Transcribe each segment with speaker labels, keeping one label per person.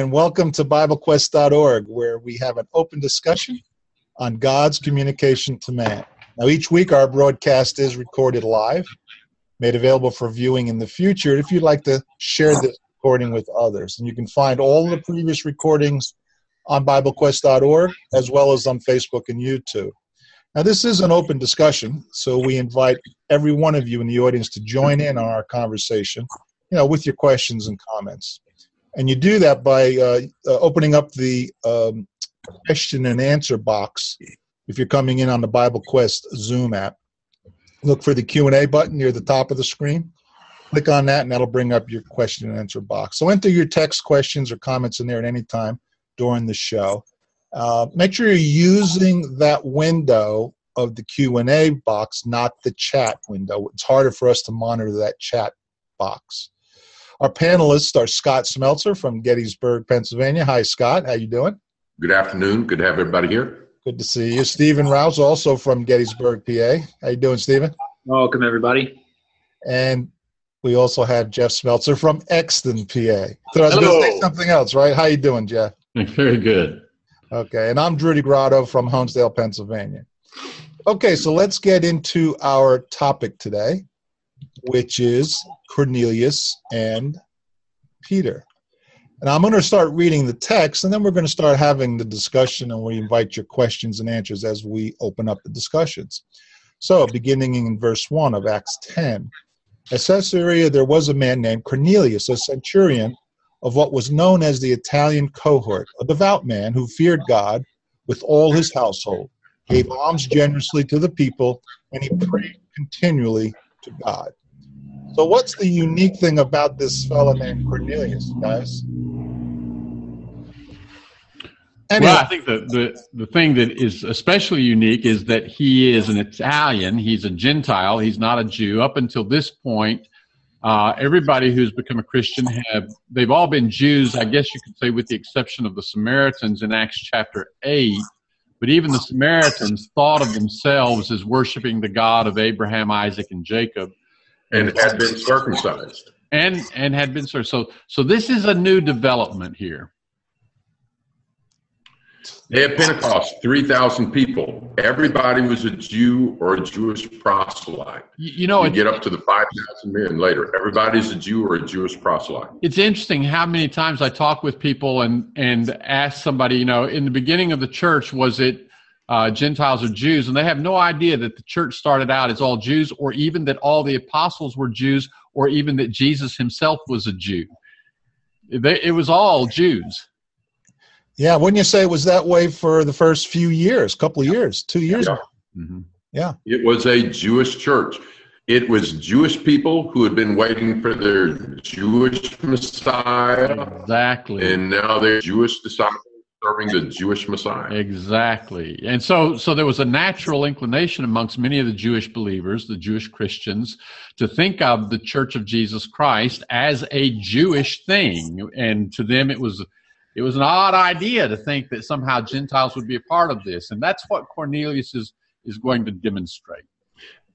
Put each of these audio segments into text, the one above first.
Speaker 1: and welcome to BibleQuest.org, where we have an open discussion on God's communication to man. Now, each week our broadcast is recorded live, made available for viewing in the future if you'd like to share this recording with others. And you can find all the previous recordings on BibleQuest.org as well as on Facebook and YouTube. Now, this is an open discussion, so we invite every one of you in the audience to join in on our conversation, you know, with your questions and comments. And you do that by uh, uh, opening up the um, question and answer box if you're coming in on the Bible Quest Zoom app. Look for the Q&A button near the top of the screen. Click on that and that'll bring up your question and answer box. So enter your text questions or comments in there at any time during the show. Uh, make sure you're using that window of the Q&A box, not the chat window. It's harder for us to monitor that chat box. Our panelists are Scott Smeltzer from Gettysburg, Pennsylvania. Hi, Scott. How you doing?
Speaker 2: Good afternoon. Good to have everybody here.
Speaker 1: Good to see you. Stephen Rouse, also from Gettysburg, PA. How you doing, Stephen?
Speaker 3: Welcome, everybody.
Speaker 1: And we also have Jeff Smeltzer from Exton, PA. So I was going to say something else, right? How you doing, Jeff?
Speaker 4: Very good.
Speaker 1: Okay, and I'm Drew DeGrotto from Honesdale, Pennsylvania. Okay, so let's get into our topic today which is Cornelius and Peter. And I'm going to start reading the text, and then we're going to start having the discussion, and we invite your questions and answers as we open up the discussions. So, beginning in verse 1 of Acts 10, at Caesarea there was a man named Cornelius, a centurion of what was known as the Italian cohort, a devout man who feared God with all his household, gave alms generously to the people, and he prayed continually to God. So, what's the unique thing about this fellow named Cornelius, guys?
Speaker 4: Anyway. Well, I think the, the, the thing that is especially unique is that he is an Italian. He's a Gentile. He's not a Jew. Up until this point, uh, everybody who's become a Christian have they've all been Jews, I guess you could say, with the exception of the Samaritans in Acts chapter eight. But even the Samaritans thought of themselves as worshiping the God of Abraham, Isaac, and Jacob
Speaker 2: and had been circumcised.
Speaker 4: And and had been circumcised. So so this is a new development here.
Speaker 2: Day of Pentecost, 3,000 people. Everybody was a Jew or a Jewish proselyte.
Speaker 4: You, you know,
Speaker 2: you get up to the 5,000 men later. Everybody's a Jew or a Jewish proselyte.
Speaker 4: It's interesting how many times I talk with people and, and ask somebody, you know, in the beginning of the church, was it uh, Gentiles or Jews, and they have no idea that the church started out as all Jews, or even that all the apostles were Jews, or even that Jesus himself was a Jew. They, it was all Jews.
Speaker 1: Yeah, wouldn't you say it was that way for the first few years, couple of years, two years? Yeah. Mm-hmm. yeah.
Speaker 2: It was a Jewish church. It was Jewish people who had been waiting for their Jewish Messiah.
Speaker 4: Exactly.
Speaker 2: And now they're Jewish disciples serving the Jewish Messiah.
Speaker 4: Exactly. And so so there was a natural inclination amongst many of the Jewish believers, the Jewish Christians, to think of the Church of Jesus Christ as a Jewish thing. And to them it was it was an odd idea to think that somehow Gentiles would be a part of this. And that's what Cornelius is is going to demonstrate.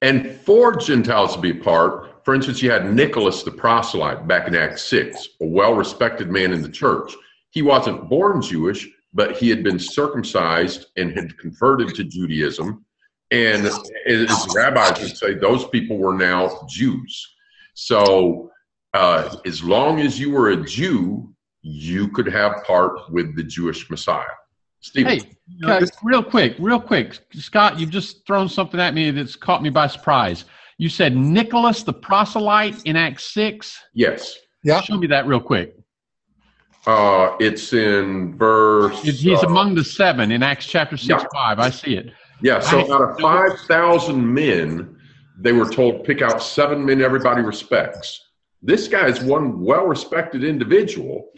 Speaker 2: And for Gentiles to be a part, for instance, you had Nicholas the proselyte back in Acts 6, a well respected man in the church. He wasn't born Jewish, but he had been circumcised and had converted to Judaism. And as rabbis would say, those people were now Jews. So uh, as long as you were a Jew, you could have part with the Jewish Messiah.
Speaker 4: Stephen. Hey, uh, real quick, real quick, Scott, you've just thrown something at me that's caught me by surprise. You said Nicholas the proselyte in Acts 6?
Speaker 2: Yes.
Speaker 4: Yeah. Show me that real quick.
Speaker 2: Uh, it's in verse.
Speaker 4: He's uh, among the seven in Acts chapter 6 yeah. 5. I see it.
Speaker 2: Yeah, so I, out of 5,000 men, they were told pick out seven men everybody respects. This guy is one well respected individual,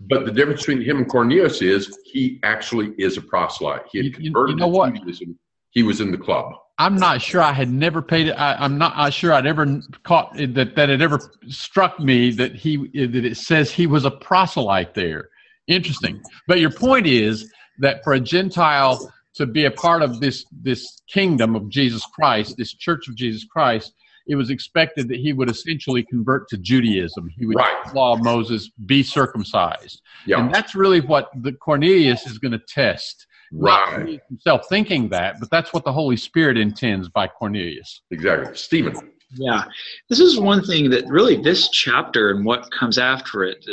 Speaker 2: but the difference between him and Cornelius is he actually is a proselyte. He had converted you know to Judaism. He was in the club.
Speaker 4: I'm not sure I had never paid. it. I, am not uh, sure I'd ever caught that that it ever struck me that he that it says he was a proselyte there. Interesting. But your point is that for a Gentile to be a part of this this kingdom of Jesus Christ, this Church of Jesus Christ, it was expected that he would essentially convert to Judaism. He would right. law Moses, be circumcised. Yeah. And that's really what the Cornelius is going to test.
Speaker 2: Right.
Speaker 4: Not himself thinking that, but that's what the Holy Spirit intends by Cornelius.
Speaker 2: Exactly. Stephen.
Speaker 3: Yeah. This is one thing that really this chapter and what comes after it,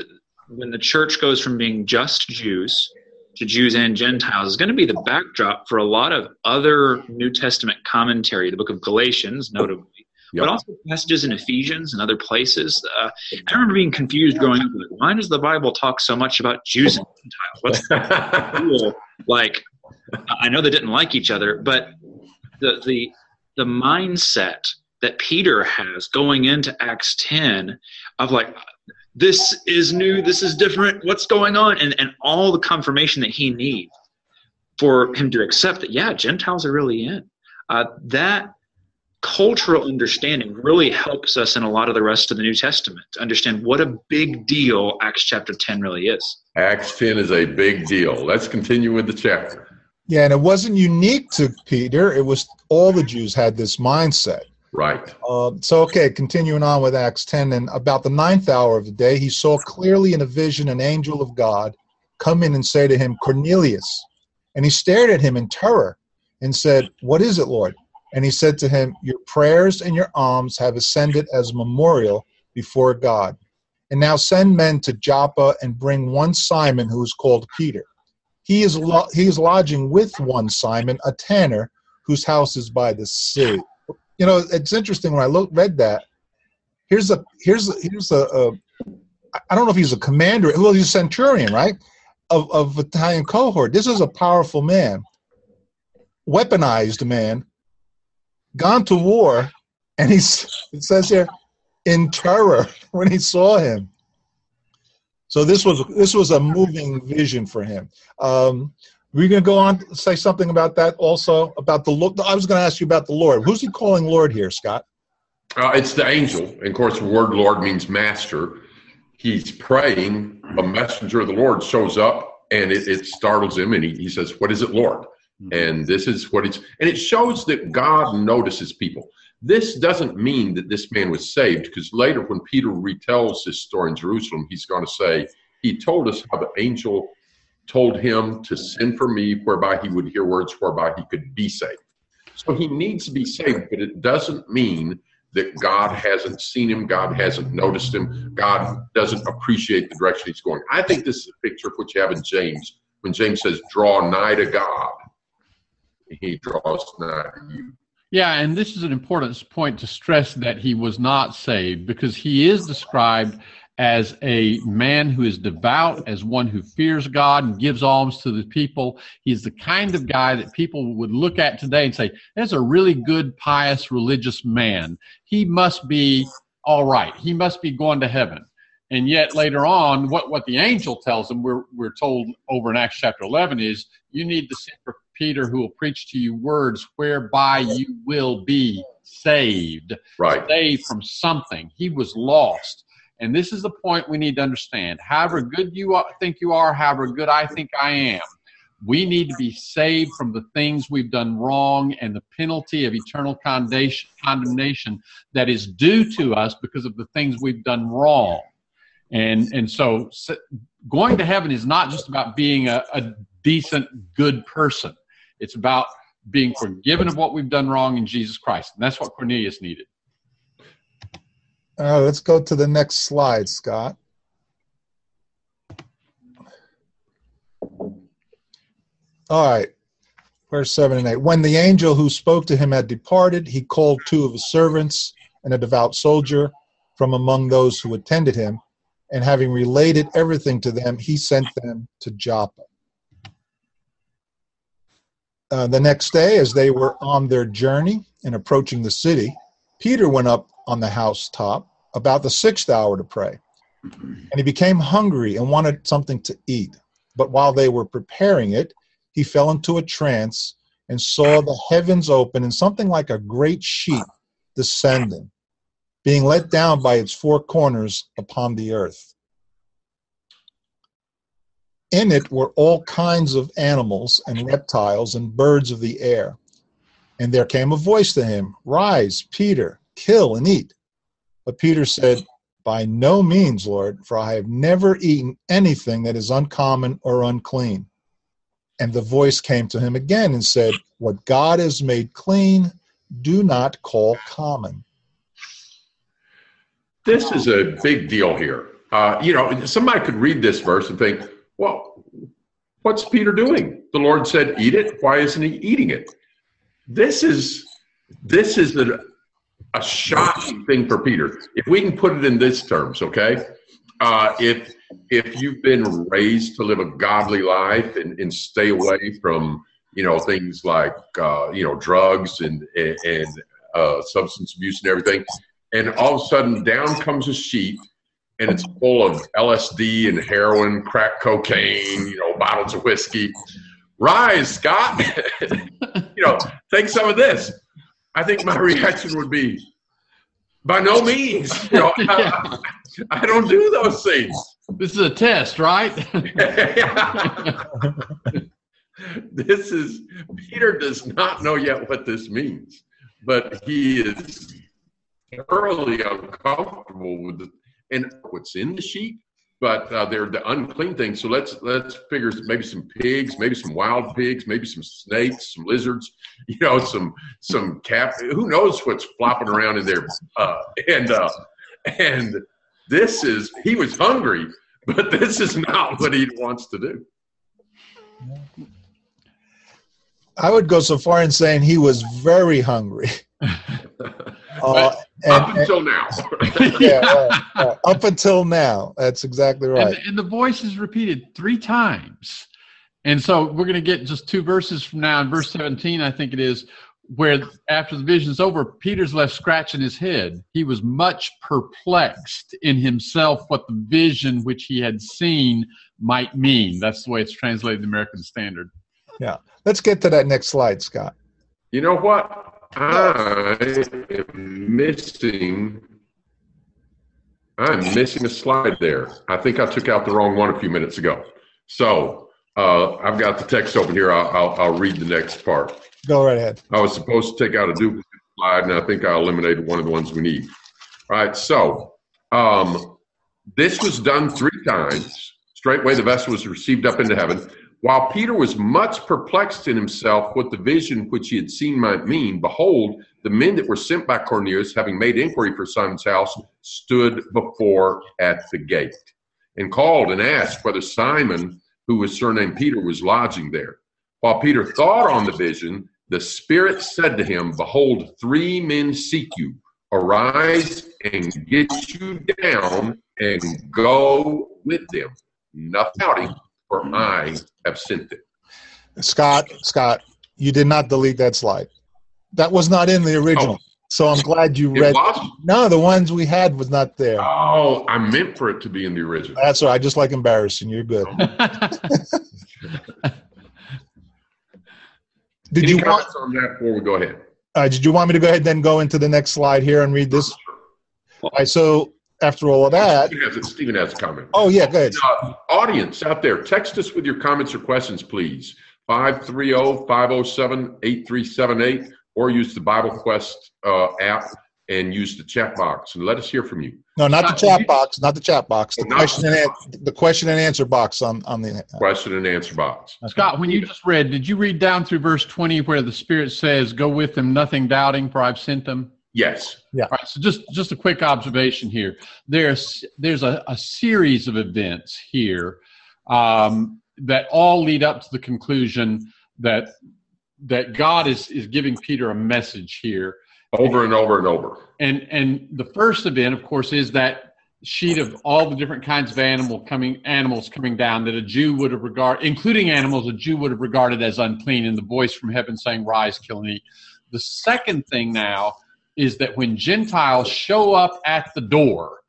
Speaker 3: when the church goes from being just Jews to Jews and Gentiles is going to be the backdrop for a lot of other New Testament commentary, the book of Galatians, notably, yep. but also passages in Ephesians and other places. Uh, I remember being confused growing up. Like, why does the Bible talk so much about Jews and Gentiles? What's the Like, I know they didn't like each other, but the the the mindset that Peter has going into Acts 10 of like this is new, this is different, what's going on? And, and all the confirmation that he needs for him to accept that, yeah, Gentiles are really in. Uh, that cultural understanding really helps us in a lot of the rest of the New Testament to understand what a big deal Acts chapter 10 really is.
Speaker 2: Acts 10 is a big deal. Let's continue with the chapter.
Speaker 1: Yeah, and it wasn't unique to Peter. It was all the Jews had this mindset.
Speaker 2: Right.
Speaker 1: Uh, so, okay, continuing on with Acts 10, and about the ninth hour of the day, he saw clearly in a vision an angel of God come in and say to him, Cornelius. And he stared at him in terror and said, What is it, Lord? And he said to him, Your prayers and your alms have ascended as a memorial before God. And now send men to Joppa and bring one Simon who is called Peter. He is, lo- he is lodging with one Simon, a tanner, whose house is by the sea you know, it's interesting when I look read that. Here's a here's a, here's a, a I don't know if he's a commander. Well, he's a centurion, right? Of of Italian cohort. This is a powerful man, weaponized man, gone to war, and it says here in terror when he saw him. So this was this was a moving vision for him. Um, we're going to go on to say something about that also about the Lord. I was going to ask you about the Lord. Who's he calling Lord here, Scott?
Speaker 2: Uh, it's the angel. And of course, the word Lord means master. He's praying. A messenger of the Lord shows up and it, it startles him and he, he says, What is it, Lord? Mm-hmm. And this is what it's, and it shows that God notices people. This doesn't mean that this man was saved because later when Peter retells his story in Jerusalem, he's going to say, He told us how the angel told him to send for me, whereby he would hear words whereby he could be saved. So he needs to be saved, but it doesn't mean that God hasn't seen him, God hasn't noticed him, God doesn't appreciate the direction he's going. I think this is a picture of what you have in James when James says, Draw nigh to God, he draws to you.
Speaker 4: Yeah, and this is an important point to stress that he was not saved because he is described as a man who is devout, as one who fears God and gives alms to the people. He's the kind of guy that people would look at today and say, "That's a really good, pious, religious man. He must be all right. He must be going to heaven." And yet later on, what, what the angel tells him, we're, we're told over in Acts chapter 11, is you need to for Peter who will preach to you words whereby you will be saved.
Speaker 2: Right.
Speaker 4: Saved from something. He was lost. And this is the point we need to understand. However good you are, think you are, however good I think I am, we need to be saved from the things we've done wrong and the penalty of eternal condemnation that is due to us because of the things we've done wrong. And, and so going to heaven is not just about being a, a decent, good person. It's about being forgiven of what we've done wrong in Jesus Christ. And that's what Cornelius needed.
Speaker 1: Uh, let's go to the next slide, Scott. All right, verse 7 and 8. When the angel who spoke to him had departed, he called two of his servants and a devout soldier from among those who attended him, and having related everything to them, he sent them to Joppa. Uh, the next day, as they were on their journey and approaching the city, Peter went up on the housetop about the sixth hour to pray. And he became hungry and wanted something to eat. But while they were preparing it, he fell into a trance and saw the heavens open and something like a great sheet descending, being let down by its four corners upon the earth. In it were all kinds of animals and reptiles and birds of the air. And there came a voice to him Rise, Peter kill and eat. But Peter said, By no means, Lord, for I have never eaten anything that is uncommon or unclean. And the voice came to him again and said, What God has made clean, do not call common.
Speaker 2: This is a big deal here. Uh, you know, somebody could read this verse and think, well, what's Peter doing? The Lord said, eat it. Why isn't he eating it? This is this is a, a shocking thing for Peter. If we can put it in this terms, okay? Uh, if if you've been raised to live a godly life and, and stay away from you know things like uh, you know drugs and and uh, substance abuse and everything, and all of a sudden down comes a sheet and it's full of LSD and heroin, crack cocaine, you know, bottles of whiskey. Rise, Scott. you know, take some of this. I think my reaction would be, by no means. You know, I, I don't do those things.
Speaker 4: This is a test, right?
Speaker 2: this is Peter does not know yet what this means, but he is thoroughly uncomfortable with the, and what's in the sheep, but uh, they're the unclean things. So let's let's figure maybe some pigs, maybe some wild pigs, maybe some snakes, some lizards, you know, some some cap. Who knows what's flopping around in there? Uh, and uh, and this is he was hungry, but this is not what he wants to do.
Speaker 1: I would go so far in saying he was very hungry.
Speaker 2: Uh, and, up until now.
Speaker 1: yeah, up until now. That's exactly right.
Speaker 4: And, and, the voice is repeated three times. And so we're going to get just two verses from now. In verse 17, I think it is, where after the vision's over, Peter's left scratching his head. He was much perplexed in himself what the vision which he had seen might mean. That's the way it's translated in the American Standard.
Speaker 1: Yeah. Let's get to that next slide, Scott.
Speaker 2: You know what? I am missing. I'm missing a slide there. I think I took out the wrong one a few minutes ago. So uh, I've got the text open here. I'll, I'll, I'll, read the next part.
Speaker 1: Go right ahead.
Speaker 2: I was supposed to take out a duplicate slide, and I think I eliminated one of the ones we need. All right. So um, this was done three times. Straightway the vessel was received up into heaven. While Peter was much perplexed in himself what the vision which he had seen might mean, behold, the men that were sent by Cornelius, having made inquiry for Simon's house, stood before at the gate, and called and asked whether Simon, who was surnamed Peter, was lodging there. While Peter thought on the vision, the Spirit said to him, Behold, three men seek you. Arise and get you down and go with them. Nothing doubting for I have sent it.
Speaker 1: Scott, Scott, you did not delete that slide. That was not in the original. Oh. So I'm glad you read. No, the ones we had was not there.
Speaker 2: Oh, I meant for it to be in the original.
Speaker 1: That's right. I just like embarrassing. You're good.
Speaker 2: did Any you want on that before we go ahead?
Speaker 1: Uh, did you want me to go ahead and then go into the next slide here and read this? All right. So after all of that.
Speaker 2: Stephen has, Stephen has a comment.
Speaker 1: Oh, yeah, go ahead.
Speaker 2: Uh, audience out there, text us with your comments or questions, please. 530 507 8378, or use the Bible Quest uh, app and use the chat box and let us hear from you.
Speaker 1: No, not the chat box, not the chat box. The question and an- the question and answer box on on the
Speaker 2: question and answer box.
Speaker 4: Scott, when you just read, did you read down through verse 20 where the Spirit says, "Go with them, nothing doubting, for I've sent them"?
Speaker 2: Yes.
Speaker 1: Yeah. All
Speaker 4: right. So just just a quick observation here. There's there's a, a series of events here um, that all lead up to the conclusion that that God is is giving Peter a message here
Speaker 2: over and over and over.
Speaker 4: And and the first event, of course, is that sheet of all the different kinds of animal coming animals coming down that a Jew would have regarded, including animals a Jew would have regarded as unclean, and the voice from heaven saying, "Rise, kill and eat." The second thing now is that when Gentiles show up at the door,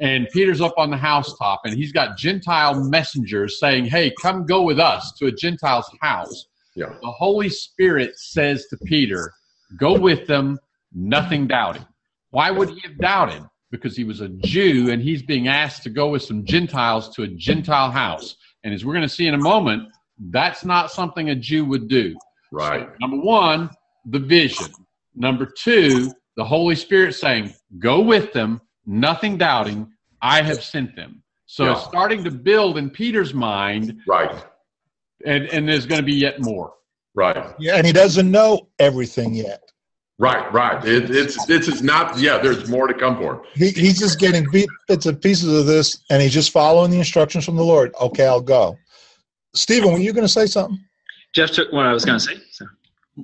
Speaker 4: and Peter's up on the housetop, and he's got Gentile messengers saying, Hey, come go with us to a Gentile's house.
Speaker 2: Yeah.
Speaker 4: The Holy Spirit says to Peter, Go with them, nothing doubting. Why would he have doubted? Because he was a Jew and he's being asked to go with some Gentiles to a Gentile house. And as we're going to see in a moment, that's not something a Jew would do.
Speaker 2: Right.
Speaker 4: So, number one, the vision. Number two, the Holy Spirit saying, Go with them, nothing doubting, I have sent them. So yeah. it's starting to build in Peter's mind.
Speaker 2: Right.
Speaker 4: And, and there's going to be yet more.
Speaker 2: Right.
Speaker 1: Yeah, and he doesn't know everything yet.
Speaker 2: Right, right. It, it's it's it's not. Yeah, there's more to come for him.
Speaker 1: He, he's just getting bits and pieces of this, and he's just following the instructions from the Lord. Okay, I'll go. Stephen, were you going to say something?
Speaker 3: Jeff took what I was going to say. So.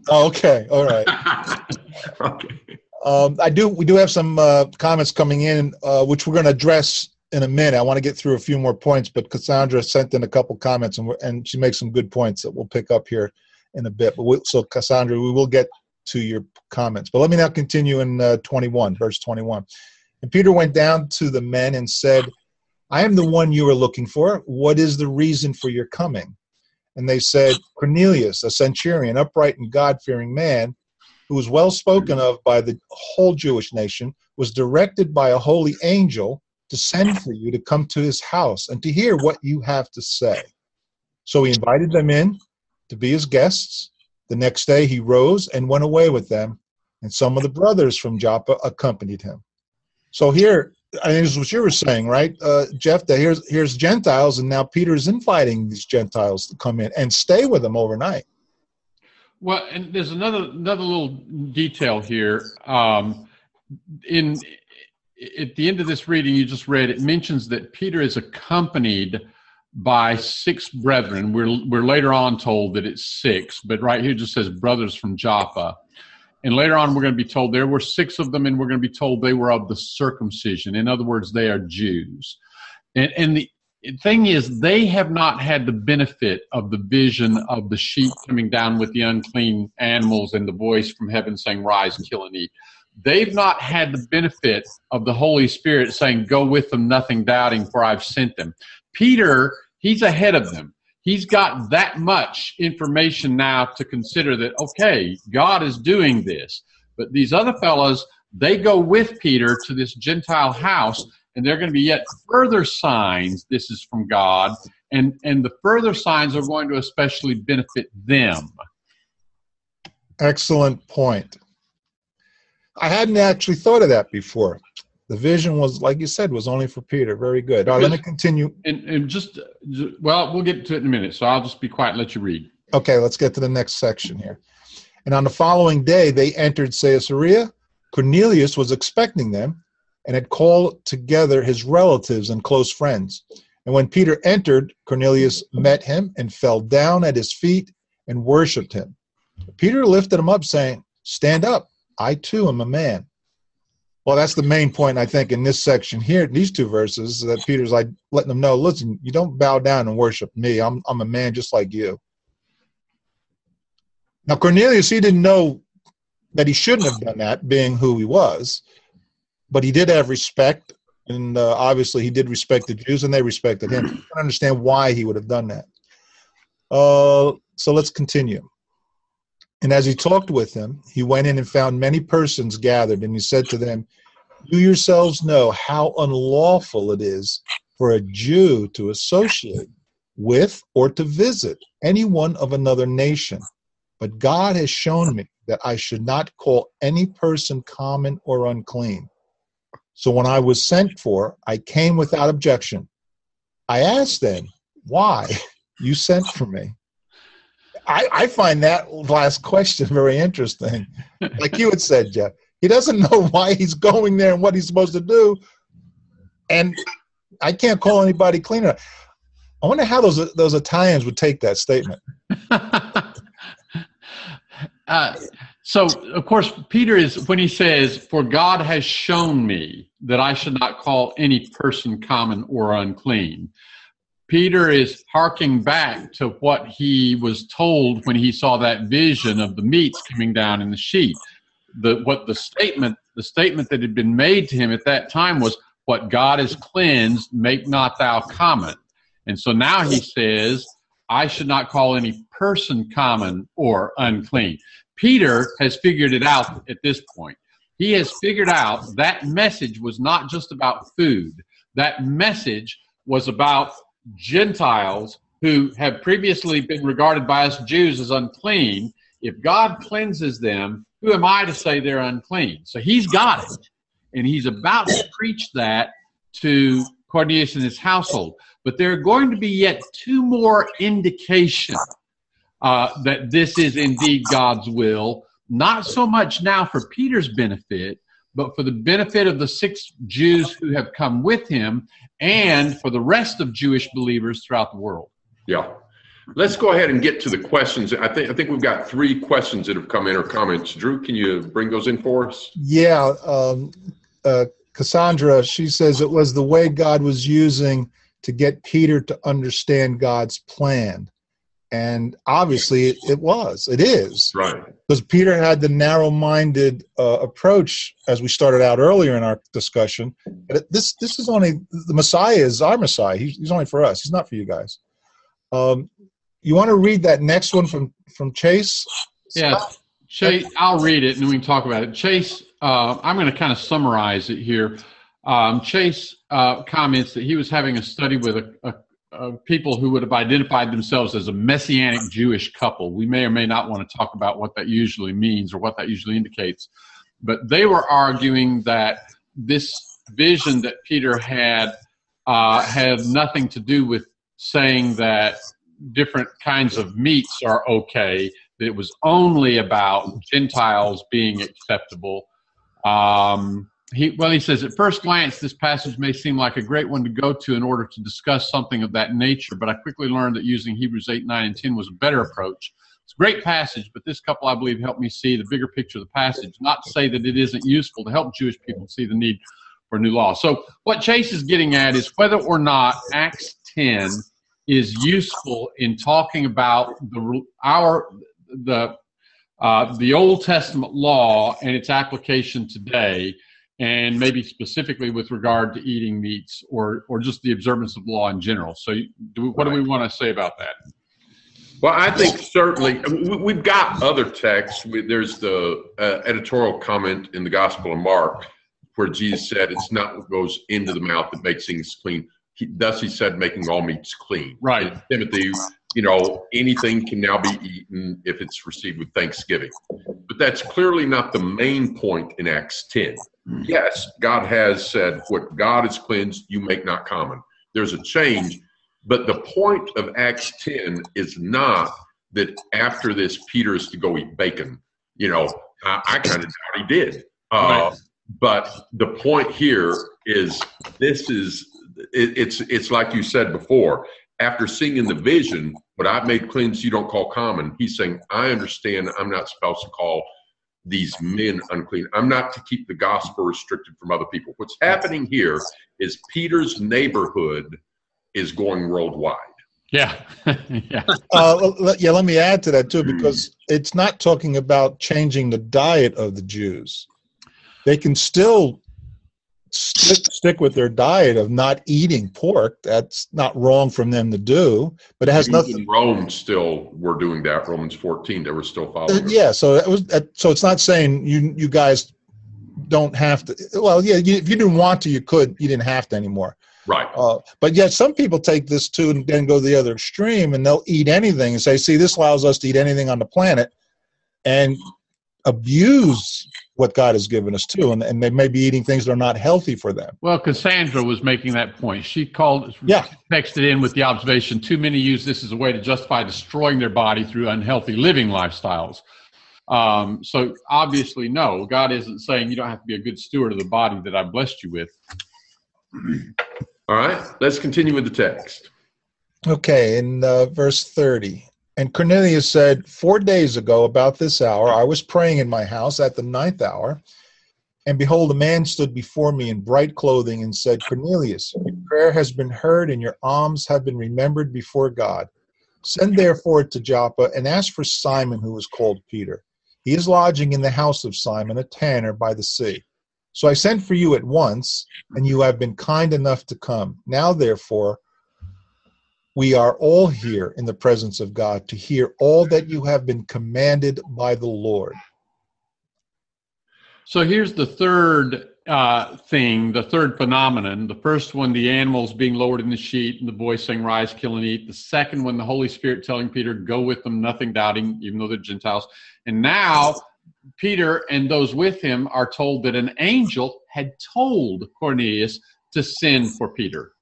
Speaker 1: Oh, okay, all right. okay. Um, I do. We do have some uh, comments coming in, uh, which we're going to address in a minute. I want to get through a few more points, but Cassandra sent in a couple comments, and, and she makes some good points that we'll pick up here in a bit. But we, so, Cassandra, we will get to your comments. But let me now continue in uh, 21, verse 21. And Peter went down to the men and said, I am the one you are looking for. What is the reason for your coming? And they said, Cornelius, a centurion, upright and God fearing man, who was well spoken of by the whole Jewish nation, was directed by a holy angel to send for you to come to his house and to hear what you have to say. So he invited them in to be his guests. The next day he rose and went away with them, and some of the brothers from Joppa accompanied him. So here, I think this is what you were saying, right, uh, Jeff? That here's here's Gentiles, and now Peter's inviting these Gentiles to come in and stay with them overnight.
Speaker 4: Well, and there's another another little detail here. Um, in at the end of this reading you just read, it mentions that Peter is accompanied by six brethren. We're, we're later on told that it's six, but right here just says brothers from Joppa. And later on, we're going to be told there were six of them, and we're going to be told they were of the circumcision. In other words, they are Jews. And, and the thing is, they have not had the benefit of the vision of the sheep coming down with the unclean animals and the voice from heaven saying, Rise, kill, and eat. They've not had the benefit of the Holy Spirit saying, Go with them, nothing doubting, for I've sent them. Peter He's ahead of them. He's got that much information now to consider that, okay, God is doing this. But these other fellows, they go with Peter to this Gentile house, and there are going to be yet further signs this is from God, and, and the further signs are going to especially benefit them.
Speaker 1: Excellent point. I hadn't actually thought of that before. The vision was, like you said, was only for Peter. Very good. All right, let me continue.
Speaker 4: And, and just, well, we'll get to it in a minute. So I'll just be quiet and let you read.
Speaker 1: Okay, let's get to the next section here. And on the following day, they entered Caesarea. Cornelius was expecting them and had called together his relatives and close friends. And when Peter entered, Cornelius met him and fell down at his feet and worshiped him. Peter lifted him up, saying, Stand up, I too am a man. Well, that's the main point, I think, in this section here, these two verses, that Peter's like letting them know, listen, you don't bow down and worship me. I'm, I'm a man just like you. Now, Cornelius, he didn't know that he shouldn't have done that, being who he was, but he did have respect, and uh, obviously he did respect the Jews, and they respected him. I don't understand why he would have done that. Uh, so let's continue. And as he talked with them, he went in and found many persons gathered, and he said to them, You yourselves know how unlawful it is for a Jew to associate with or to visit anyone of another nation. But God has shown me that I should not call any person common or unclean. So when I was sent for, I came without objection. I asked them, Why you sent for me? I, I find that last question very interesting. Like you had said, Jeff, he doesn't know why he's going there and what he's supposed to do, and I can't call anybody cleaner. I wonder how those those Italians would take that statement.
Speaker 4: uh, so, of course, Peter is when he says, "For God has shown me that I should not call any person common or unclean." Peter is harking back to what he was told when he saw that vision of the meats coming down in the sheet. The what the statement the statement that had been made to him at that time was, "What God has cleansed, make not thou common." And so now he says, "I should not call any person common or unclean." Peter has figured it out at this point. He has figured out that message was not just about food. That message was about Gentiles who have previously been regarded by us Jews as unclean, if God cleanses them, who am I to say they're unclean? So he's got it. And he's about to preach that to Cornelius and his household. But there are going to be yet two more indications uh, that this is indeed God's will, not so much now for Peter's benefit, but for the benefit of the six Jews who have come with him and for the rest of Jewish believers throughout the world.
Speaker 2: Yeah. Let's go ahead and get to the questions. I think I think we've got three questions that have come in or comments. Drew, can you bring those in for us?
Speaker 1: Yeah, um, uh, Cassandra, she says it was the way God was using to get Peter to understand God's plan. And obviously it, it was, it is.
Speaker 2: Right.
Speaker 1: Because Peter had the narrow minded uh, approach, as we started out earlier in our discussion. But this, this is only, the Messiah is our Messiah. He's, he's only for us, he's not for you guys. Um, you want to read that next one from, from Chase?
Speaker 4: Yeah, Chase, I'll read it and then we can talk about it. Chase, uh, I'm going to kind of summarize it here. Um, Chase uh, comments that he was having a study with a, a, a, people who would have identified themselves as a messianic Jewish couple. We may or may not want to talk about what that usually means or what that usually indicates, but they were arguing that this vision that Peter had uh, had nothing to do with saying that different kinds of meats are okay. That it was only about Gentiles being acceptable. Um, he, well, he says, at first glance, this passage may seem like a great one to go to in order to discuss something of that nature, but I quickly learned that using Hebrews 8, 9, and 10 was a better approach. It's a great passage, but this couple, I believe, helped me see the bigger picture of the passage. Not to say that it isn't useful to help Jewish people see the need for new law. So, what Chase is getting at is whether or not Acts 10 is useful in talking about the our the uh, the Old Testament law and its application today, and maybe specifically with regard to eating meats or or just the observance of law in general. So, do, what do we want to say about that?
Speaker 2: Well, I think certainly we've got other texts. There's the uh, editorial comment in the Gospel of Mark where Jesus said, "It's not what goes into the mouth that makes things clean." He, thus, he said, "Making all meats clean."
Speaker 4: Right,
Speaker 2: and Timothy. You know, anything can now be eaten if it's received with thanksgiving. But that's clearly not the main point in Acts 10. Yes, God has said, What God has cleansed, you make not common. There's a change. But the point of Acts 10 is not that after this, Peter is to go eat bacon. You know, I, I kind of doubt he did. Uh, right. But the point here is this is it, it's it's like you said before. After seeing in the vision what I've made clean, you don't call common. He's saying, I understand. I'm not supposed to call these men unclean. I'm not to keep the gospel restricted from other people. What's happening here is Peter's neighborhood is going worldwide.
Speaker 4: Yeah.
Speaker 1: yeah. Uh, yeah. Let me add to that too, because it's not talking about changing the diet of the Jews. They can still stick, stick with their diet of not eating pork. That's not wrong from them to do, but it has nothing.
Speaker 2: Rome still were doing that. Romans 14, they were still following.
Speaker 1: Uh, yeah. So it was. Uh, so it's not saying you you guys don't have to. Well, yeah. You, if you didn't want to, you could. You didn't have to anymore.
Speaker 2: Right.
Speaker 1: Uh, but yet some people take this too and then go the other extreme and they'll eat anything and say, see, this allows us to eat anything on the planet and abuse what God has given us too. And, and they may be eating things that are not healthy for them.
Speaker 4: Well, Cassandra was making that point. She called,
Speaker 1: yeah.
Speaker 4: texted in with the observation too many use this as a way to justify destroying their body through unhealthy living lifestyles. Um, so obviously, no, God isn't saying you don't have to be a good steward of the body that I blessed you with.
Speaker 2: All right, let's continue with the text.
Speaker 1: Okay, in uh, verse 30. And Cornelius said, Four days ago, about this hour, I was praying in my house at the ninth hour, and behold, a man stood before me in bright clothing and said, Cornelius, your prayer has been heard, and your alms have been remembered before God. Send therefore to Joppa and ask for Simon, who is called Peter. He is lodging in the house of Simon, a tanner by the sea. So I sent for you at once, and you have been kind enough to come. Now, therefore, we are all here in the presence of God to hear all that you have been commanded by the Lord.
Speaker 4: So here's the third uh, thing, the third phenomenon. The first one, the animals being lowered in the sheet and the voice saying, Rise, kill, and eat. The second one, the Holy Spirit telling Peter, Go with them, nothing doubting, even though they're Gentiles. And now Peter and those with him are told that an angel had told Cornelius to send for Peter.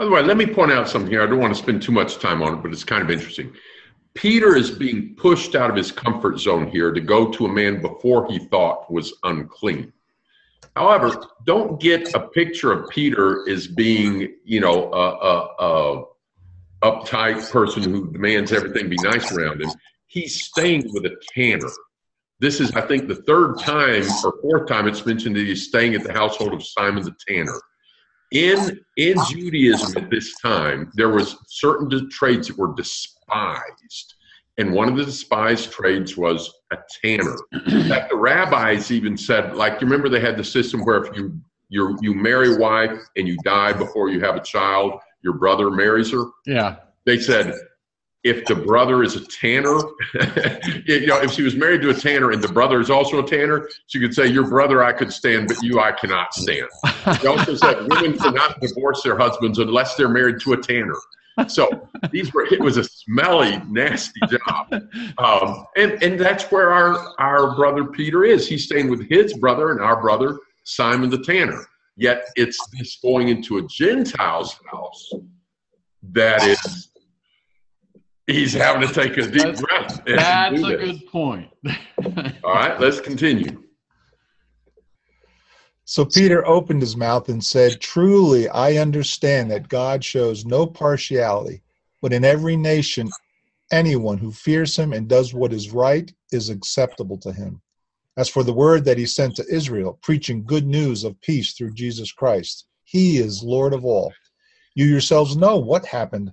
Speaker 2: By the way, let me point out something here. I don't want to spend too much time on it, but it's kind of interesting. Peter is being pushed out of his comfort zone here to go to a man before he thought was unclean. However, don't get a picture of Peter as being, you know, a, a, a uptight person who demands everything be nice around him. He's staying with a tanner. This is, I think, the third time or fourth time it's mentioned that he's staying at the household of Simon the tanner in in Judaism at this time, there was certain trades that were despised, and one of the despised trades was a tanner. that the rabbis even said, like you remember, they had the system where if you you you marry a wife and you die before you have a child, your brother marries her.
Speaker 4: Yeah.
Speaker 2: They said if the brother is a tanner, you know, if she was married to a tanner and the brother is also a tanner, she could say, "Your brother I could stand, but you I cannot stand." She also said women cannot divorce their husbands unless they're married to a tanner. So these were it was a smelly, nasty job, um, and and that's where our our brother Peter is. He's staying with his brother and our brother Simon the tanner. Yet it's this going into a Gentile's house that is he's having to take a deep
Speaker 4: that's,
Speaker 2: breath.
Speaker 4: That's a good point.
Speaker 2: All right, let's continue.
Speaker 1: So Peter opened his mouth and said, Truly, I understand that God shows no partiality, but in every nation, anyone who fears him and does what is right is acceptable to him. As for the word that he sent to Israel, preaching good news of peace through Jesus Christ, he is Lord of all. You yourselves know what happened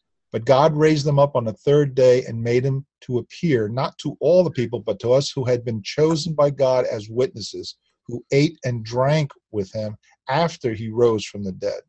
Speaker 1: But God raised them up on the third day and made him to appear, not to all the people, but to us who had been chosen by God as witnesses, who ate and drank with him after he rose from the dead.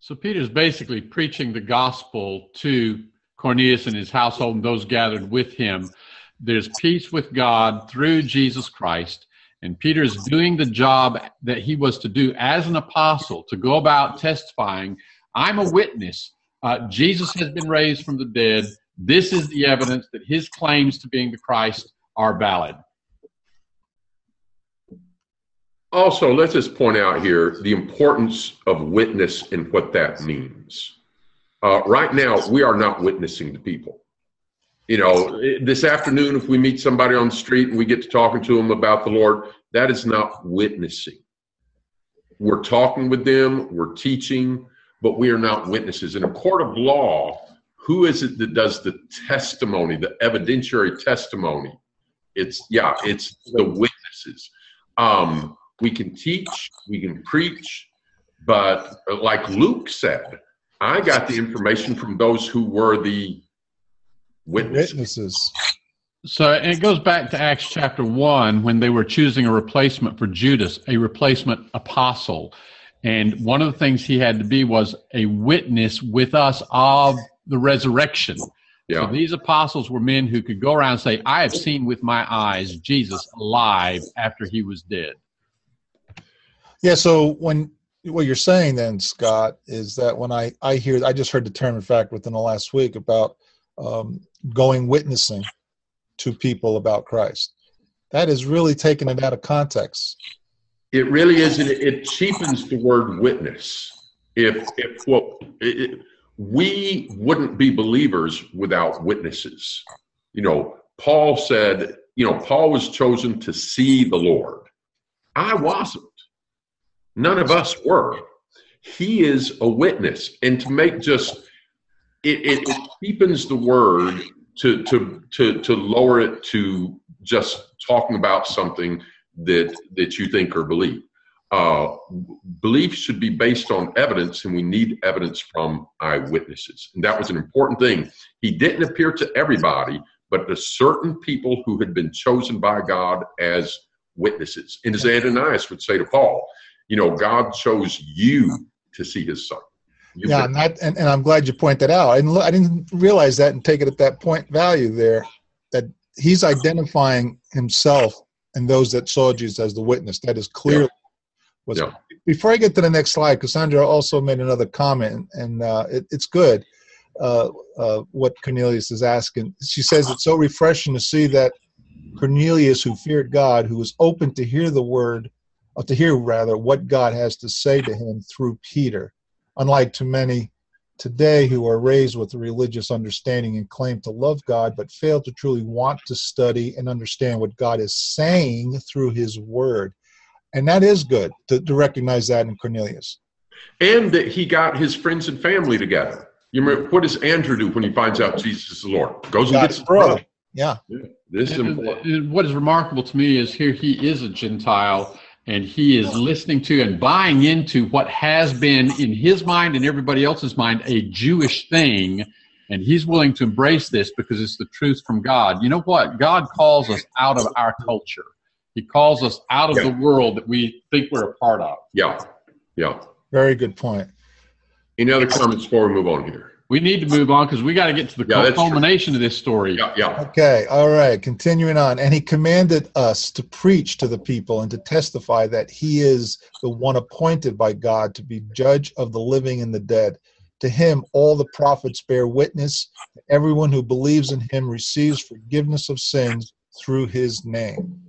Speaker 4: So Peter's basically preaching the gospel to Cornelius and his household and those gathered with him. There's peace with God through Jesus Christ. And Peter's doing the job that he was to do as an apostle to go about testifying. I'm a witness uh, Jesus has been raised from the dead. This is the evidence that his claims to being the Christ are valid.
Speaker 2: Also, let's just point out here the importance of witness and what that means. Uh, right now, we are not witnessing to people. You know, this afternoon, if we meet somebody on the street and we get to talking to them about the Lord, that is not witnessing. We're talking with them, we're teaching, but we are not witnesses. In a court of law, who is it that does the testimony, the evidentiary testimony? It's, yeah, it's the witnesses. Um, we can teach, we can preach, but like Luke said, I got the information from those who were the witnesses. witnesses.
Speaker 4: So it goes back to Acts chapter 1 when they were choosing a replacement for Judas, a replacement apostle. And one of the things he had to be was a witness with us of the resurrection. Yeah. So these apostles were men who could go around and say, I have seen with my eyes Jesus alive after he was dead.
Speaker 1: Yeah, so when what you're saying then, Scott, is that when I, I hear, I just heard the term, in fact, within the last week about um, going witnessing to people about Christ. That is really taking it out of context.
Speaker 2: It really is. It, it cheapens the word witness. If if it, we wouldn't be believers without witnesses. You know, Paul said, you know, Paul was chosen to see the Lord. I wasn't. None of us were. He is a witness, and to make just it, it, it cheapens the word to to to to lower it to just talking about something that that you think or believe. Uh, belief should be based on evidence, and we need evidence from eyewitnesses. And that was an important thing. He didn't appear to everybody, but to certain people who had been chosen by God as witnesses. And as Ananias would say to Paul, you know, God chose you to see his son.
Speaker 1: You've yeah, and, that, and, and I'm glad you point that out. Didn't, I didn't realize that and take it at that point value there, that he's identifying himself and those that saw Jesus as the witness. That is clearly yeah. was. Yeah. Before I get to the next slide, Cassandra also made another comment, and uh, it, it's good. Uh, uh, what Cornelius is asking. She says it's so refreshing to see that Cornelius, who feared God, who was open to hear the word, or to hear rather what God has to say to him through Peter, unlike too many today who are raised with a religious understanding and claim to love God, but fail to truly want to study and understand what God is saying through His Word. And that is good to, to recognize that in Cornelius.
Speaker 2: And that he got his friends and family together. You remember, what does Andrew do when he finds out Jesus is the Lord? Goes and gets his brother. brother.
Speaker 1: Yeah. yeah.
Speaker 4: This is what is remarkable to me is here he is a Gentile and he is listening to and buying into what has been in his mind and everybody else's mind a Jewish thing. And he's willing to embrace this because it's the truth from God. You know what? God calls us out of our culture. He calls us out of yeah. the world that we think we're a part of.
Speaker 2: Yeah. Yeah.
Speaker 1: Very good point.
Speaker 2: Any other comments before we move on here?
Speaker 4: We need to move on because we got to get to the yeah, culmination of this story.
Speaker 2: Yeah, yeah.
Speaker 1: Okay, all right. Continuing on, and he commanded us to preach to the people and to testify that he is the one appointed by God to be judge of the living and the dead. To him, all the prophets bear witness. Everyone who believes in him receives forgiveness of sins through his name.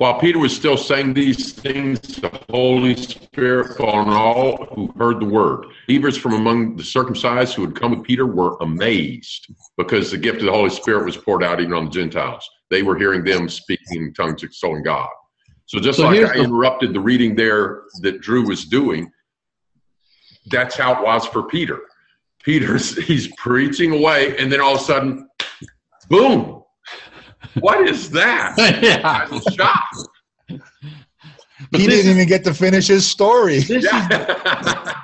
Speaker 2: While Peter was still saying these things, the Holy Spirit fell on all who heard the word. Believers from among the circumcised who had come with Peter were amazed because the gift of the Holy Spirit was poured out even on the Gentiles. They were hearing them speaking in tongues, extolling God. So just so like I interrupted the reading there that Drew was doing, that's how it was for Peter. Peter's he's preaching away, and then all of a sudden, boom, what is that? yeah. I was shocked.
Speaker 1: But he didn't is, even get to finish his story.
Speaker 4: This, yeah. is,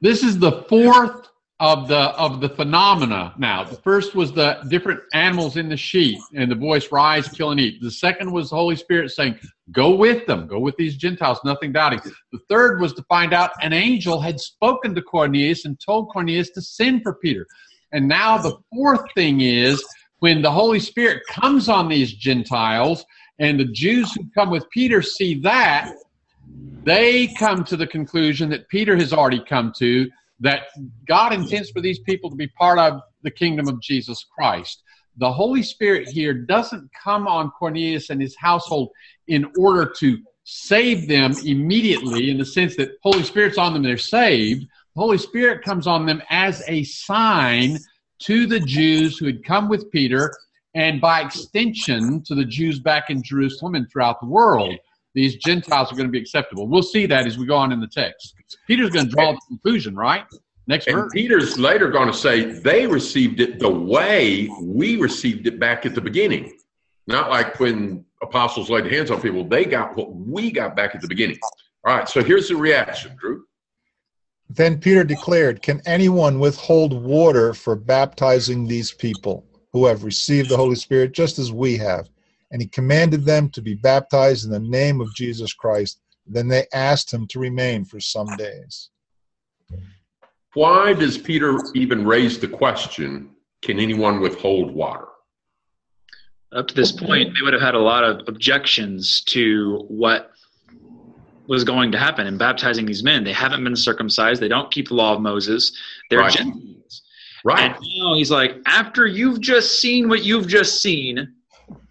Speaker 4: this is the fourth of the of the phenomena now. The first was the different animals in the sheep and the voice rise, kill, and eat. The second was the Holy Spirit saying, Go with them, go with these Gentiles, nothing doubting. The third was to find out an angel had spoken to Cornelius and told Cornelius to send for Peter. And now the fourth thing is when the Holy Spirit comes on these Gentiles and the Jews who come with Peter see that, they come to the conclusion that Peter has already come to that God intends for these people to be part of the kingdom of Jesus Christ. The Holy Spirit here doesn't come on Cornelius and his household in order to save them immediately in the sense that Holy Spirit's on them, and they're saved. The Holy Spirit comes on them as a sign to the Jews who had come with Peter, and by extension to the Jews back in Jerusalem and throughout the world. These Gentiles are going to be acceptable. We'll see that as we go on in the text. Peter's going to draw the conclusion, right? Next
Speaker 2: and
Speaker 4: verse.
Speaker 2: Peter's later going to say they received it the way we received it back at the beginning. Not like when apostles laid hands on people, they got what we got back at the beginning. All right, so here's the reaction, Drew.
Speaker 1: Then Peter declared, Can anyone withhold water for baptizing these people who have received the Holy Spirit just as we have? And he commanded them to be baptized in the name of Jesus Christ. Then they asked him to remain for some days.
Speaker 2: Why does Peter even raise the question, Can anyone withhold water?
Speaker 3: Up to this point, they would have had a lot of objections to what was going to happen in baptizing these men. They haven't been circumcised. They don't keep the law of Moses. They're right. Gentiles.
Speaker 2: Right.
Speaker 3: And now he's like, after you've just seen what you've just seen,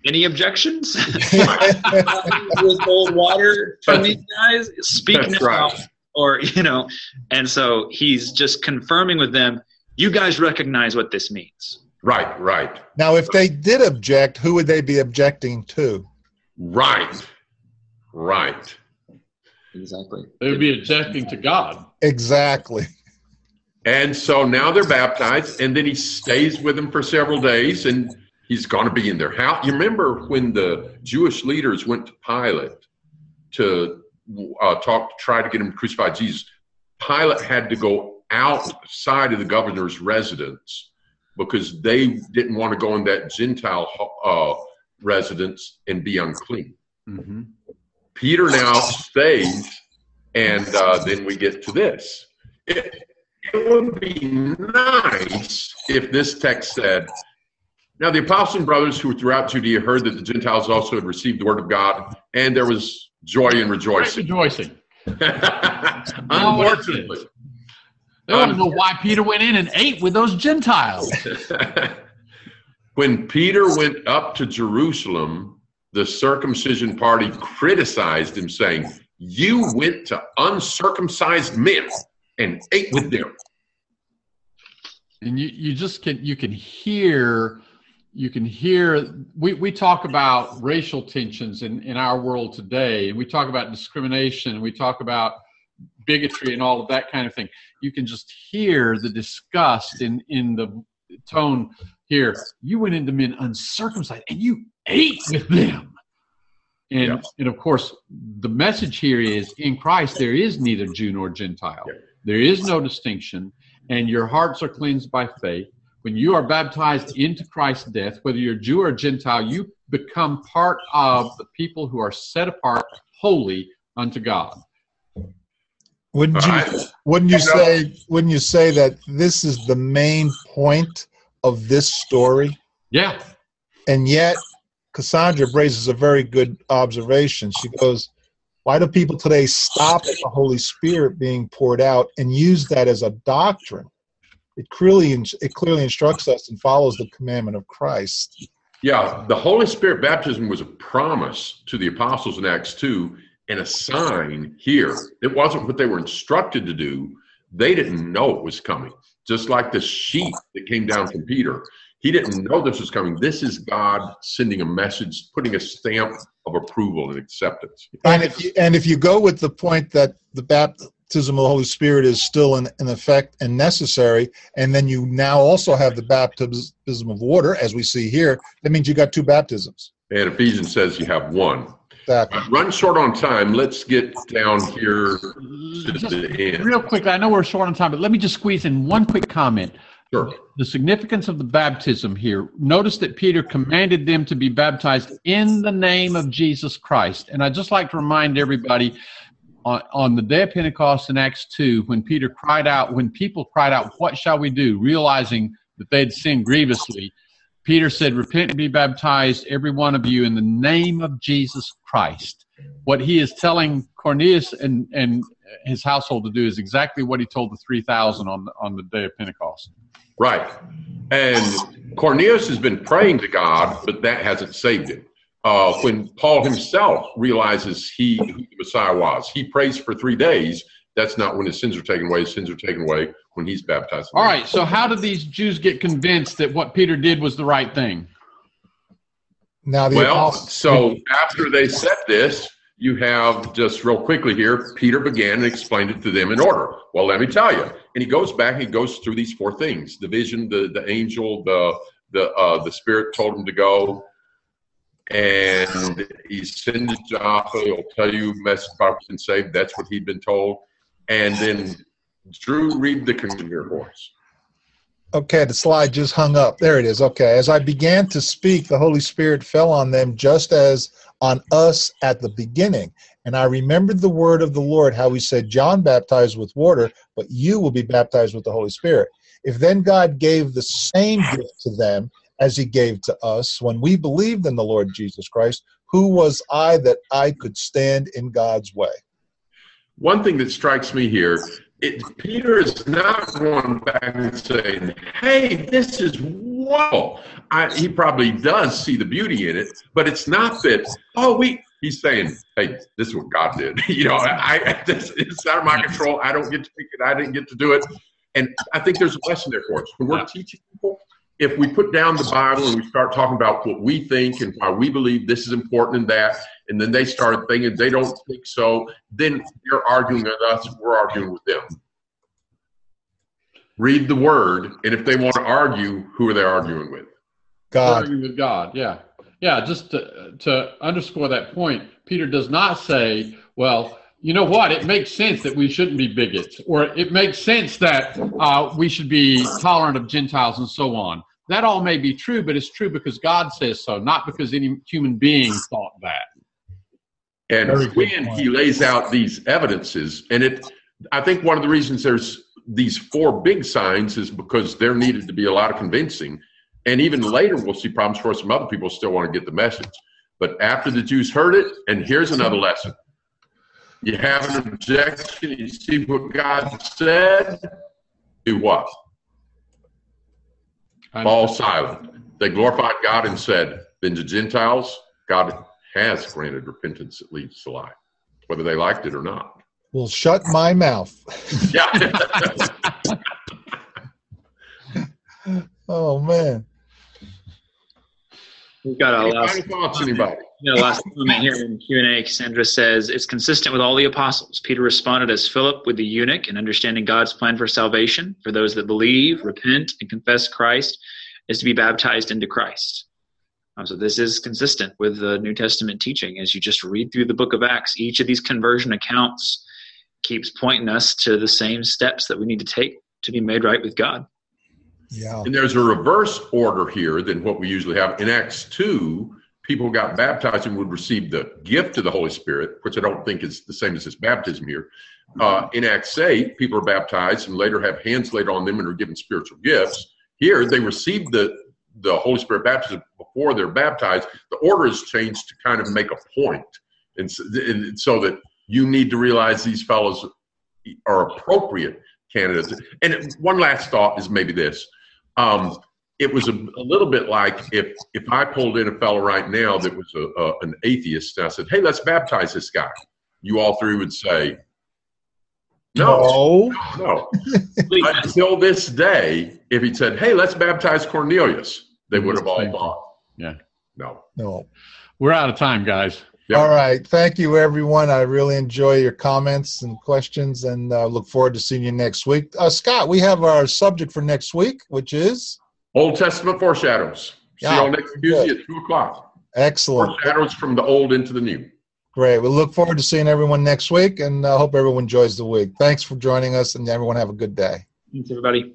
Speaker 3: any objections? With cold water from these guys? Speak That's now. Right. Or, you know, and so he's just confirming with them, you guys recognize what this means.
Speaker 2: Right, right.
Speaker 1: Now, if they did object, who would they be objecting to?
Speaker 2: Right, right.
Speaker 3: Exactly.
Speaker 4: They would be objecting to God.
Speaker 1: Exactly.
Speaker 2: And so now they're baptized, and then he stays with them for several days, and he's going to be in their house. You remember when the Jewish leaders went to Pilate to uh, talk, to try to get him to crucify Jesus? Pilate had to go outside of the governor's residence because they didn't want to go in that Gentile uh, residence and be unclean. Mm-hmm. Peter now stays, and uh, then we get to this. It, it would be nice if this text said, now, the apostles and brothers who were throughout Judea heard that the Gentiles also had received the word of God, and there was joy and rejoicing.
Speaker 4: rejoicing.
Speaker 2: Unfortunately.
Speaker 4: They want to know why Peter went in and ate with those Gentiles.
Speaker 2: when Peter went up to Jerusalem, the circumcision party criticized him, saying, You went to uncircumcised men and ate with them.
Speaker 4: And you, you just can you can hear you can hear we, we talk about racial tensions in, in our world today and we talk about discrimination and we talk about bigotry and all of that kind of thing you can just hear the disgust in in the tone here you went into men uncircumcised and you ate with them. And yes. and of course the message here is in christ there is neither jew nor gentile. There is no distinction and your hearts are cleansed by faith. When you are baptized into Christ's death, whether you're Jew or Gentile, you become part of the people who are set apart holy unto God.
Speaker 1: Wouldn't you wouldn't you say wouldn't you say that this is the main point of this story?
Speaker 4: Yeah.
Speaker 1: And yet Cassandra raises a very good observation. She goes, Why do people today stop at the Holy Spirit being poured out and use that as a doctrine? it clearly it clearly instructs us and follows the commandment of Christ.
Speaker 2: Yeah, the Holy Spirit baptism was a promise to the apostles in Acts 2 and a sign here. It wasn't what they were instructed to do. They didn't know it was coming. Just like the sheep that came down from Peter. He didn't know this was coming. This is God sending a message, putting a stamp of approval and acceptance.
Speaker 1: And if you, and if you go with the point that the baptism of the Holy Spirit is still in, in effect and necessary, and then you now also have the baptism of water, as we see here, that means you got two baptisms.
Speaker 2: And Ephesians says you have one. Exactly. Run short on time. Let's get down here to
Speaker 4: just the end. Real quick, I know we're short on time, but let me just squeeze in one quick comment.
Speaker 2: Sure.
Speaker 4: The significance of the baptism here. Notice that Peter commanded them to be baptized in the name of Jesus Christ. And I'd just like to remind everybody on, on the day of Pentecost in Acts 2, when Peter cried out, when people cried out, What shall we do? realizing that they'd sinned grievously, Peter said, Repent and be baptized, every one of you, in the name of Jesus Christ. What he is telling Cornelius and, and his household to do is exactly what he told the 3,000 on the, on the day of Pentecost.
Speaker 2: Right. And Cornelius has been praying to God, but that hasn't saved him uh, when Paul himself realizes he who the Messiah was. He prays for three days. That's not when his sins are taken away. His sins are taken away when he's baptized.
Speaker 4: All right. So how did these Jews get convinced that what Peter did was the right thing?
Speaker 2: Now, the well, apostles- so after they said this, you have just real quickly here. Peter began and explained it to them in order. Well, let me tell you. And he goes back. He goes through these four things: the vision, the the angel, the the uh, the spirit told him to go and he sends Jaffa. He'll tell you message about been saved. That's what he'd been told. And then Drew, read the connection here for us.
Speaker 1: Okay, the slide just hung up. There it is. Okay. As I began to speak, the Holy Spirit fell on them just as on us at the beginning. And I remembered the word of the Lord, how he said, John baptized with water, but you will be baptized with the Holy Spirit. If then God gave the same gift to them, as he gave to us when we believed in the Lord Jesus Christ. Who was I that I could stand in God's way?
Speaker 2: One thing that strikes me here, it, Peter is not going back and saying, "Hey, this is wonderful." I, he probably does see the beauty in it, but it's not that. Oh, we. He's saying, "Hey, this is what God did." you know, I this, it's out of my control. I don't get to pick it. I didn't get to do it. And I think there's a lesson there for us when we're teaching people if we put down the Bible and we start talking about what we think and why we believe this is important and that, and then they start thinking they don't think so, then they're arguing with us, we're arguing with them. Read the word, and if they want to argue, who are they arguing with?
Speaker 4: God. Arguing with God, yeah. Yeah, just to, to underscore that point, Peter does not say, well, you know what? It makes sense that we shouldn't be bigots, or it makes sense that uh, we should be tolerant of Gentiles and so on. That all may be true, but it's true because God says so, not because any human being thought that.
Speaker 2: And when he lays out these evidences, and it, I think one of the reasons there's these four big signs is because there needed to be a lot of convincing. And even later, we'll see problems for some other people still want to get the message. But after the Jews heard it, and here's another lesson you have an objection, you see what God said, do what? Fall silent. They glorified God and said, then the Gentiles, God has granted repentance that leads to life, whether they liked it or not.
Speaker 1: Well, shut my mouth.
Speaker 2: Yeah.
Speaker 1: oh man.
Speaker 3: We've got a last
Speaker 2: thoughts, anybody?
Speaker 3: You know, last comment here in Q and A. Cassandra says it's consistent with all the apostles. Peter responded as Philip with the eunuch in understanding God's plan for salvation for those that believe, repent, and confess Christ is to be baptized into Christ. Um, so this is consistent with the New Testament teaching. As you just read through the book of Acts, each of these conversion accounts keeps pointing us to the same steps that we need to take to be made right with God.
Speaker 1: Yeah.
Speaker 2: And there's a reverse order here than what we usually have. In Acts 2, people got baptized and would receive the gift of the Holy Spirit, which I don't think is the same as this baptism here. Uh, in Acts 8, people are baptized and later have hands laid on them and are given spiritual gifts. Here, they receive the, the Holy Spirit baptism before they're baptized. The order is changed to kind of make a point. And so, and so that you need to realize these fellows are appropriate candidates. And one last thought is maybe this. Um, it was a, a, little bit like if if I pulled in a fellow right now that was a, a, an atheist and I said, "Hey, let's baptize this guy," you all three would say, "No, no." no. Until this day, if he said, "Hey, let's baptize Cornelius," they would have all thought,
Speaker 4: "Yeah,
Speaker 2: no,
Speaker 1: no."
Speaker 4: We're out of time, guys.
Speaker 1: Yep. All right. Thank you, everyone. I really enjoy your comments and questions and uh, look forward to seeing you next week. Uh, Scott, we have our subject for next week, which is
Speaker 2: Old Testament foreshadows. See yeah, you next Tuesday at 2 o'clock.
Speaker 1: Excellent.
Speaker 2: Foreshadows from the old into the new.
Speaker 1: Great. We look forward to seeing everyone next week and I uh, hope everyone enjoys the week. Thanks for joining us and everyone have a good day.
Speaker 3: Thanks, everybody.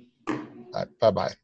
Speaker 1: Right, bye bye.